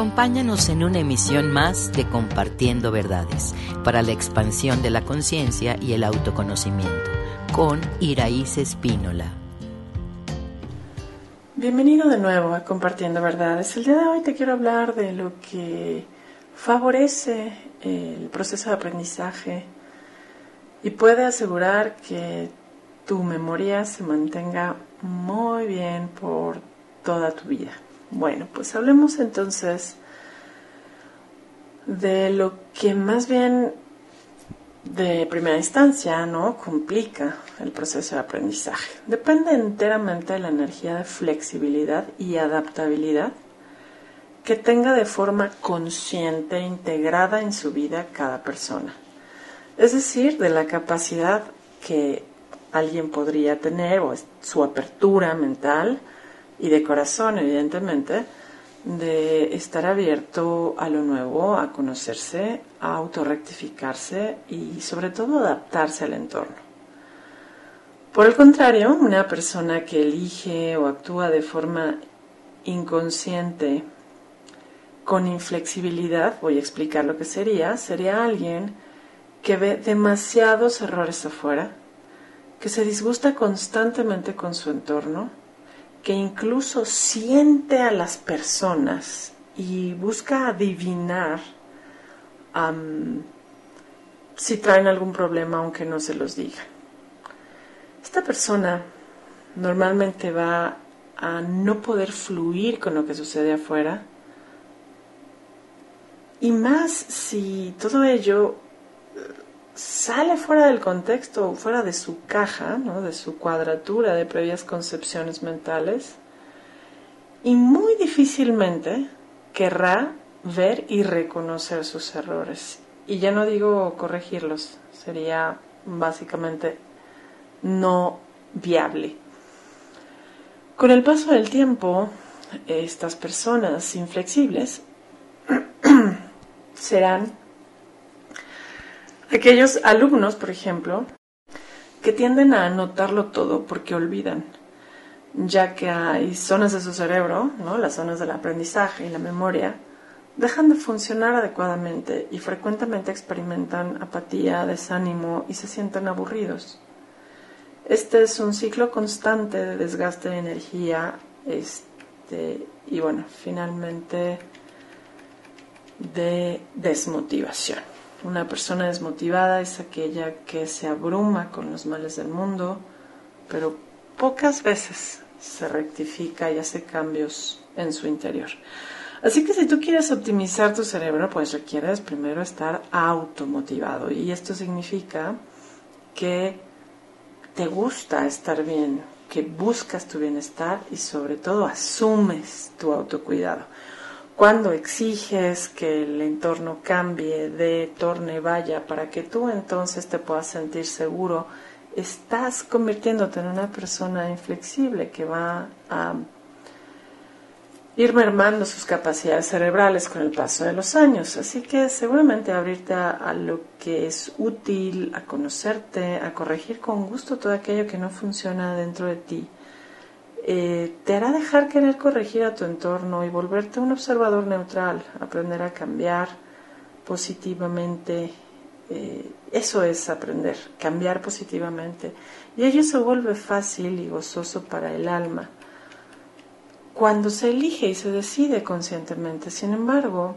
Acompáñanos en una emisión más de Compartiendo Verdades para la expansión de la conciencia y el autoconocimiento con Iraíz Espínola. Bienvenido de nuevo a Compartiendo Verdades. El día de hoy te quiero hablar de lo que favorece el proceso de aprendizaje y puede asegurar que tu memoria se mantenga muy bien por toda tu vida. Bueno, pues hablemos entonces de lo que más bien de primera instancia no complica el proceso de aprendizaje. Depende enteramente de la energía de flexibilidad y adaptabilidad que tenga de forma consciente e integrada en su vida cada persona. Es decir, de la capacidad que alguien podría tener o su apertura mental y de corazón, evidentemente, de estar abierto a lo nuevo, a conocerse, a autorrectificarse y sobre todo adaptarse al entorno. Por el contrario, una persona que elige o actúa de forma inconsciente, con inflexibilidad, voy a explicar lo que sería, sería alguien que ve demasiados errores afuera, que se disgusta constantemente con su entorno, que incluso siente a las personas y busca adivinar si traen algún problema aunque no se los diga. Esta persona normalmente va a no poder fluir con lo que sucede afuera y más si todo ello sale fuera del contexto, fuera de su caja, ¿no? de su cuadratura de previas concepciones mentales, y muy difícilmente querrá ver y reconocer sus errores. Y ya no digo corregirlos, sería básicamente no viable. Con el paso del tiempo, estas personas inflexibles serán Aquellos alumnos, por ejemplo, que tienden a anotarlo todo porque olvidan, ya que hay zonas de su cerebro, ¿no? las zonas del aprendizaje y la memoria, dejan de funcionar adecuadamente y frecuentemente experimentan apatía, desánimo y se sienten aburridos. Este es un ciclo constante de desgaste de energía este, y bueno, finalmente de desmotivación. Una persona desmotivada es aquella que se abruma con los males del mundo, pero pocas veces se rectifica y hace cambios en su interior. Así que si tú quieres optimizar tu cerebro, pues requieres primero estar automotivado. Y esto significa que te gusta estar bien, que buscas tu bienestar y sobre todo asumes tu autocuidado. Cuando exiges que el entorno cambie, de torne, vaya, para que tú entonces te puedas sentir seguro, estás convirtiéndote en una persona inflexible que va a ir mermando sus capacidades cerebrales con el paso de los años. Así que seguramente abrirte a, lo que es útil, a conocerte, a corregir con gusto todo aquello que no funciona dentro de ti eh, te hará dejar querer corregir a tu entorno y volverte un observador neutral, aprender a cambiar positivamente. Eh, eso es aprender, cambiar positivamente. Y ello se vuelve fácil y gozoso para el alma cuando se elige y se decide conscientemente. Sin embargo,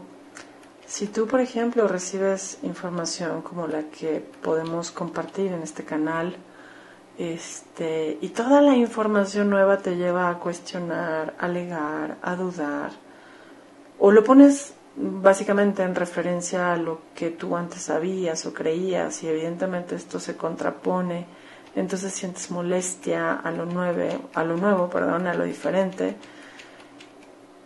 si tú, por ejemplo, recibes información como la que podemos compartir en este canal, este, y toda la información nueva te lleva a cuestionar, a alegar, a dudar. O lo pones básicamente en referencia a lo que tú antes sabías o creías y evidentemente esto se contrapone, entonces sientes molestia a lo nuevo, a lo nuevo, perdón, a lo diferente.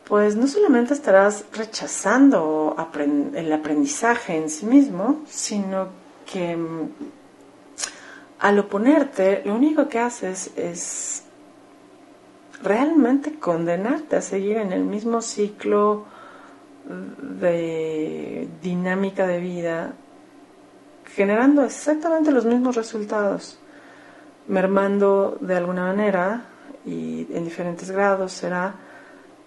Pues no solamente estarás rechazando el aprendizaje en sí mismo, sino que al oponerte, lo único que haces es realmente condenarte a seguir en el mismo ciclo de dinámica de vida, generando exactamente los mismos resultados, mermando de alguna manera y en diferentes grados será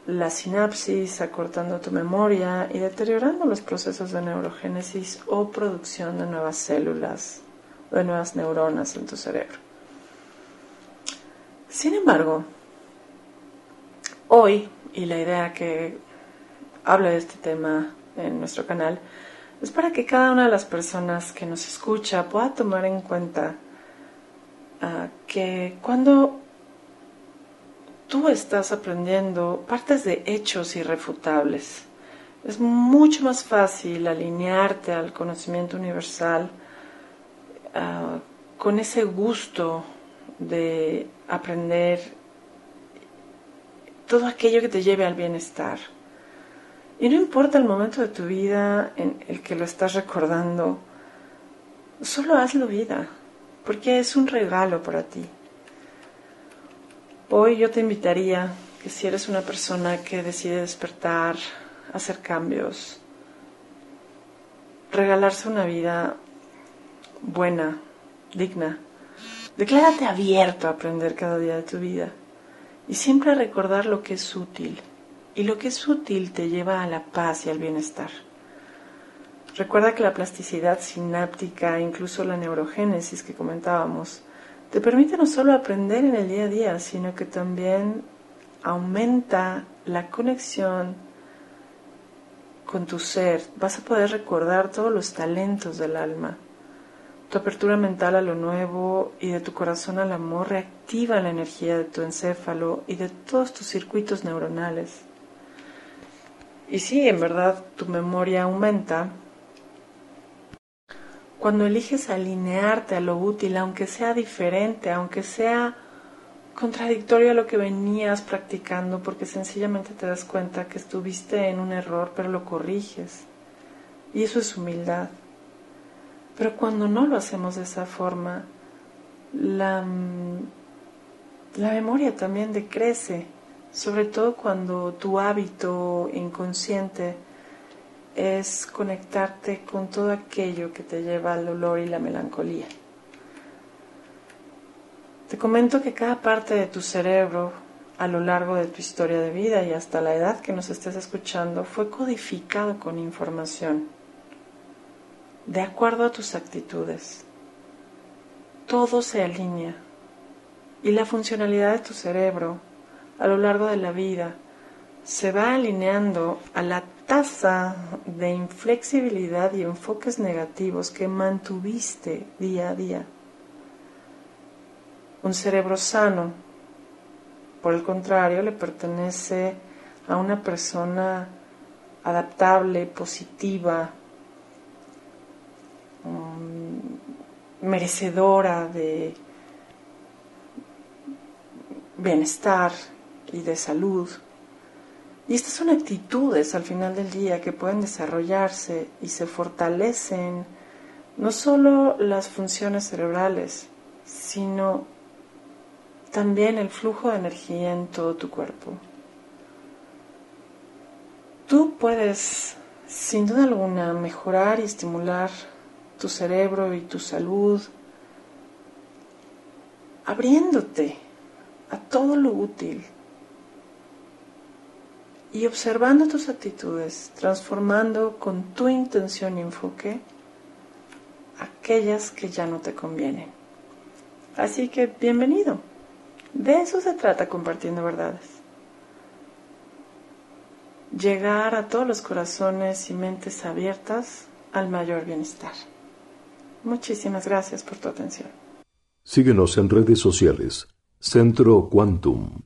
la sinapsis, acortando tu memoria y deteriorando los procesos de neurogénesis o producción de nuevas células, de nuevas neuronas en tu cerebro. Sin embargo, hoy, y la idea que hable de este tema en nuestro canal, es para que cada una de las personas que nos escucha pueda tomar en cuenta uh, que cuando tú estás aprendiendo partes de hechos irrefutables, es mucho más fácil alinearte al conocimiento universal uh, con ese gusto de aprender todo aquello que te lleve al bienestar. Y no importa el momento de tu vida en el que lo estás recordando, solo hazlo vida, porque es un regalo para ti. Hoy yo te invitaría que si eres una persona que decide despertar, hacer cambios, regalarse una vida buena, digna, declárate abierto a aprender cada día de tu vida y siempre recordar lo que es útil y lo que es útil te lleva a la paz y al bienestar. Recuerda que la plasticidad sináptica, incluso la neurogénesis que comentábamos, te permite no solo aprender en el día a día, sino que también aumenta la conexión con tu ser. Vas a poder recordar todos los talentos del alma. Tu apertura mental a lo nuevo y de tu corazón al amor reactiva la energía de tu encéfalo y de todos tus circuitos neuronales. Y sí, en verdad tu memoria aumenta cuando eliges alinearte a lo útil, aunque sea diferente, aunque sea contradictorio a lo que venías practicando, porque sencillamente te das cuenta que estuviste en un error, pero lo corriges. Y eso es humildad. Pero cuando no lo hacemos de esa forma, la, memoria también decrece sobre todo cuando tu hábito inconsciente es conectarte con todo aquello que te lleva al dolor y la melancolía. Te comento que cada parte de tu cerebro a lo largo de tu historia de vida y hasta la edad que nos estés escuchando fue codificado con información de acuerdo a tus actitudes. Todo se alinea y la funcionalidad de tu cerebro a lo largo de la vida se va alineando a la tasa de inflexibilidad y enfoques negativos que mantuviste día a día. Un cerebro sano, por el contrario, le pertenece a una persona adaptable, positiva, merecedora de bienestar, y de salud. Y estas son actitudes al final del día que pueden desarrollarse y se fortalecen no solo las funciones cerebrales, sino también el flujo de energía en todo tu cuerpo. Tú puedes, sin duda alguna, mejorar y estimular tu cerebro y tu salud, abriéndote a todo lo útil y observando tus actitudes, transformando con tu intención y enfoque aquellas que ya no te convienen. Así que bienvenido. De eso se trata compartiendo verdades. Llegar a todos los corazones y mentes abiertas al mayor bienestar. Muchísimas gracias por tu atención. Síguenos en redes sociales. Centro Quantum.